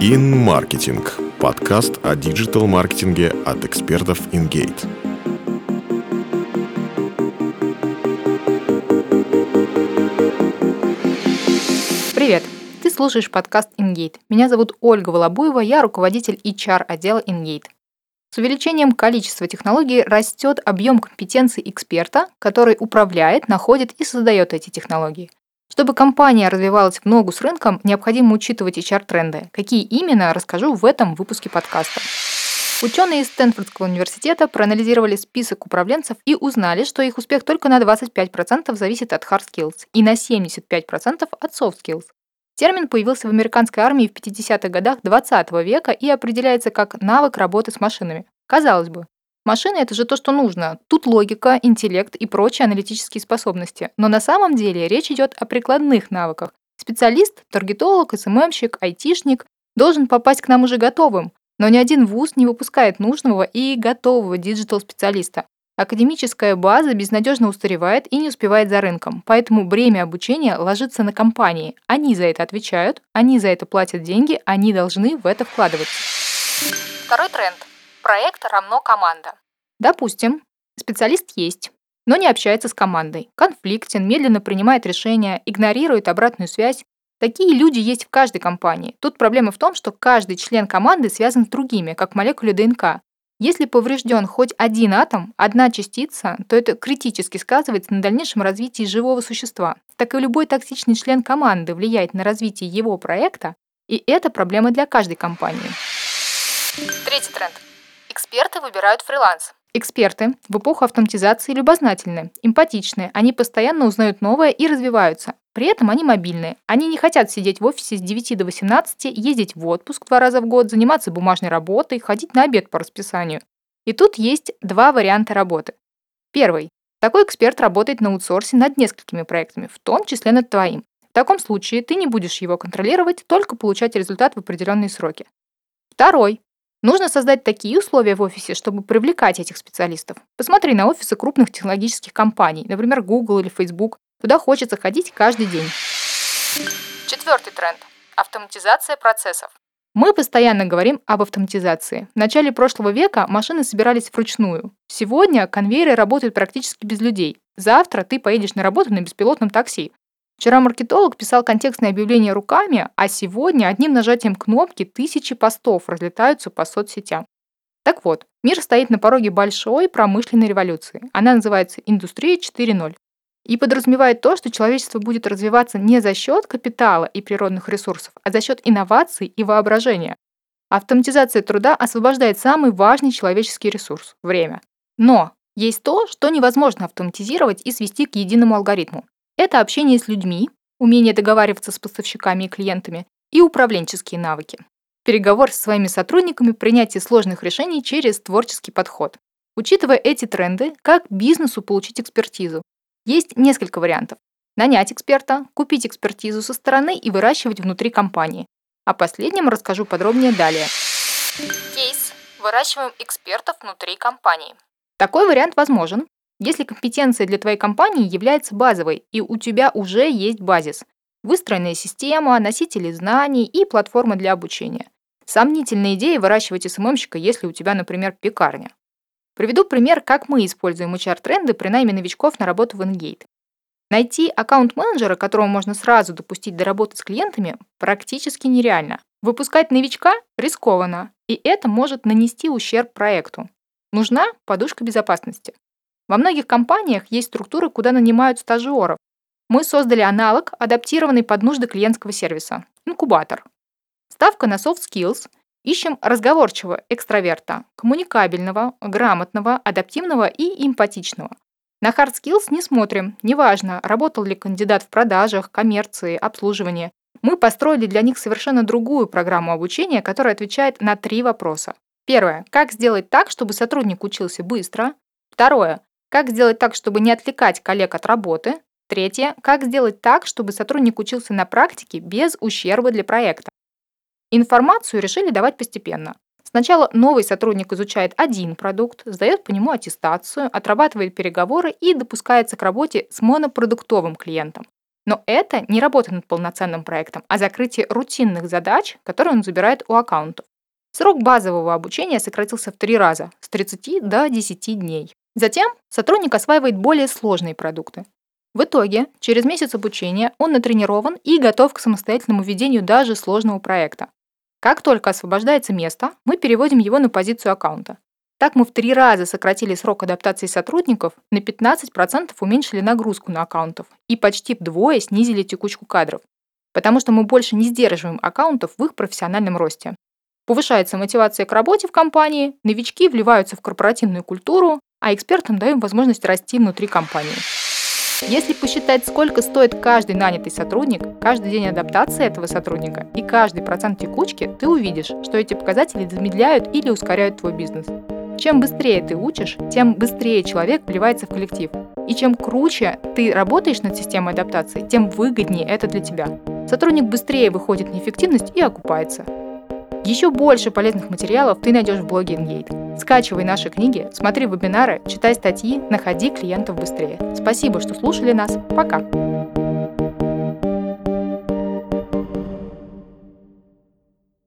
InMarketing – подкаст о диджитал-маркетинге от экспертов InGate. Привет! Ты слушаешь подкаст InGate. Меня зовут Ольга Волобуева, я руководитель HR отдела InGate. С увеличением количества технологий растет объем компетенций эксперта, который управляет, находит и создает эти технологии. Чтобы компания развивалась в ногу с рынком, необходимо учитывать HR-тренды. Какие именно, расскажу в этом выпуске подкаста. Ученые из Стэнфордского университета проанализировали список управленцев и узнали, что их успех только на 25% зависит от hard skills и на 75% от soft skills. Термин появился в американской армии в 50-х годах 20 века и определяется как навык работы с машинами. Казалось бы, машины — это же то, что нужно. Тут логика, интеллект и прочие аналитические способности. Но на самом деле речь идет о прикладных навыках. Специалист, таргетолог, СММщик, айтишник должен попасть к нам уже готовым. Но ни один вуз не выпускает нужного и готового digital-специалиста. Академическая база безнадежно устаревает и не успевает за рынком, поэтому бремя обучения ложится на компании. Они за это отвечают, они за это платят деньги, они должны в это вкладываться. Второй тренд. Проект равно команда. Допустим, специалист есть, но не общается с командой, конфликтен, медленно принимает решения, игнорирует обратную связь. Такие люди есть в каждой компании. Тут проблема в том, что каждый член команды связан с другими, как молекулы ДНК. Если поврежден хоть один атом, одна частица, то это критически сказывается на дальнейшем развитии живого существа. Так и любой токсичный член команды влияет на развитие его проекта, и это проблема для каждой компании. Третий тренд. Эксперты выбирают фриланс. Эксперты в эпоху автоматизации любознательны, эмпатичны, они постоянно узнают новое и развиваются. При этом они мобильные. Они не хотят сидеть в офисе с 9 до 18, ездить в отпуск два раза в год, заниматься бумажной работой, ходить на обед по расписанию. И тут есть два варианта работы. Первый. Такой эксперт работает на аутсорсе над несколькими проектами, в том числе над твоим. В таком случае ты не будешь его контролировать, только получать результат в определенные сроки. Второй. Нужно создать такие условия в офисе, чтобы привлекать этих специалистов. Посмотри на офисы крупных технологических компаний, например, Google или Facebook. Туда хочется ходить каждый день. Четвертый тренд. Автоматизация процессов. Мы постоянно говорим об автоматизации. В начале прошлого века машины собирались вручную. Сегодня конвейеры работают практически без людей. Завтра ты поедешь на работу на беспилотном такси. Вчера маркетолог писал контекстное объявление руками, а сегодня одним нажатием кнопки тысячи постов разлетаются по соцсетям. Так вот, мир стоит на пороге большой промышленной революции. Она называется «Индустрия 4.0» и подразумевает то, что человечество будет развиваться не за счет капитала и природных ресурсов, а за счет инноваций и воображения. Автоматизация труда освобождает самый важный человеческий ресурс – время. Но есть то, что невозможно автоматизировать и свести к единому алгоритму. Это общение с людьми, умение договариваться с поставщиками и клиентами и управленческие навыки. Переговор со своими сотрудниками, принятие сложных решений через творческий подход. Учитывая эти тренды, как бизнесу получить экспертизу, есть несколько вариантов. Нанять эксперта, купить экспертизу со стороны и выращивать внутри компании. О последнем расскажу подробнее далее. Кейс. Выращиваем экспертов внутри компании. Такой вариант возможен, если компетенция для твоей компании является базовой, и у тебя уже есть базис. Выстроенная система, носители знаний и платформа для обучения. Сомнительная идея выращивать СММщика, если у тебя, например, пекарня. Приведу пример, как мы используем HR-тренды при найме новичков на работу в Engate. Найти аккаунт-менеджера, которого можно сразу допустить до работы с клиентами, практически нереально. Выпускать новичка рискованно, и это может нанести ущерб проекту. Нужна подушка безопасности. Во многих компаниях есть структуры, куда нанимают стажеров. Мы создали аналог, адаптированный под нужды клиентского сервиса – инкубатор. Ставка на soft skills Ищем разговорчивого экстраверта, коммуникабельного, грамотного, адаптивного и эмпатичного. На hard skills не смотрим, неважно, работал ли кандидат в продажах, коммерции, обслуживании. Мы построили для них совершенно другую программу обучения, которая отвечает на три вопроса. Первое. Как сделать так, чтобы сотрудник учился быстро? Второе. Как сделать так, чтобы не отвлекать коллег от работы? Третье. Как сделать так, чтобы сотрудник учился на практике без ущерба для проекта? Информацию решили давать постепенно. Сначала новый сотрудник изучает один продукт, сдает по нему аттестацию, отрабатывает переговоры и допускается к работе с монопродуктовым клиентом. Но это не работа над полноценным проектом, а закрытие рутинных задач, которые он забирает у аккаунтов. Срок базового обучения сократился в три раза, с 30 до 10 дней. Затем сотрудник осваивает более сложные продукты. В итоге, через месяц обучения он натренирован и готов к самостоятельному ведению даже сложного проекта. Как только освобождается место, мы переводим его на позицию аккаунта. Так мы в три раза сократили срок адаптации сотрудников, на 15% уменьшили нагрузку на аккаунтов и почти вдвое снизили текучку кадров, потому что мы больше не сдерживаем аккаунтов в их профессиональном росте. Повышается мотивация к работе в компании, новички вливаются в корпоративную культуру, а экспертам даем возможность расти внутри компании. Если посчитать, сколько стоит каждый нанятый сотрудник, каждый день адаптации этого сотрудника и каждый процент текучки, ты увидишь, что эти показатели замедляют или ускоряют твой бизнес. Чем быстрее ты учишь, тем быстрее человек вливается в коллектив. И чем круче ты работаешь над системой адаптации, тем выгоднее это для тебя. Сотрудник быстрее выходит на эффективность и окупается. Еще больше полезных материалов ты найдешь в блоге InGate. Скачивай наши книги, смотри вебинары, читай статьи, находи клиентов быстрее. Спасибо, что слушали нас. Пока!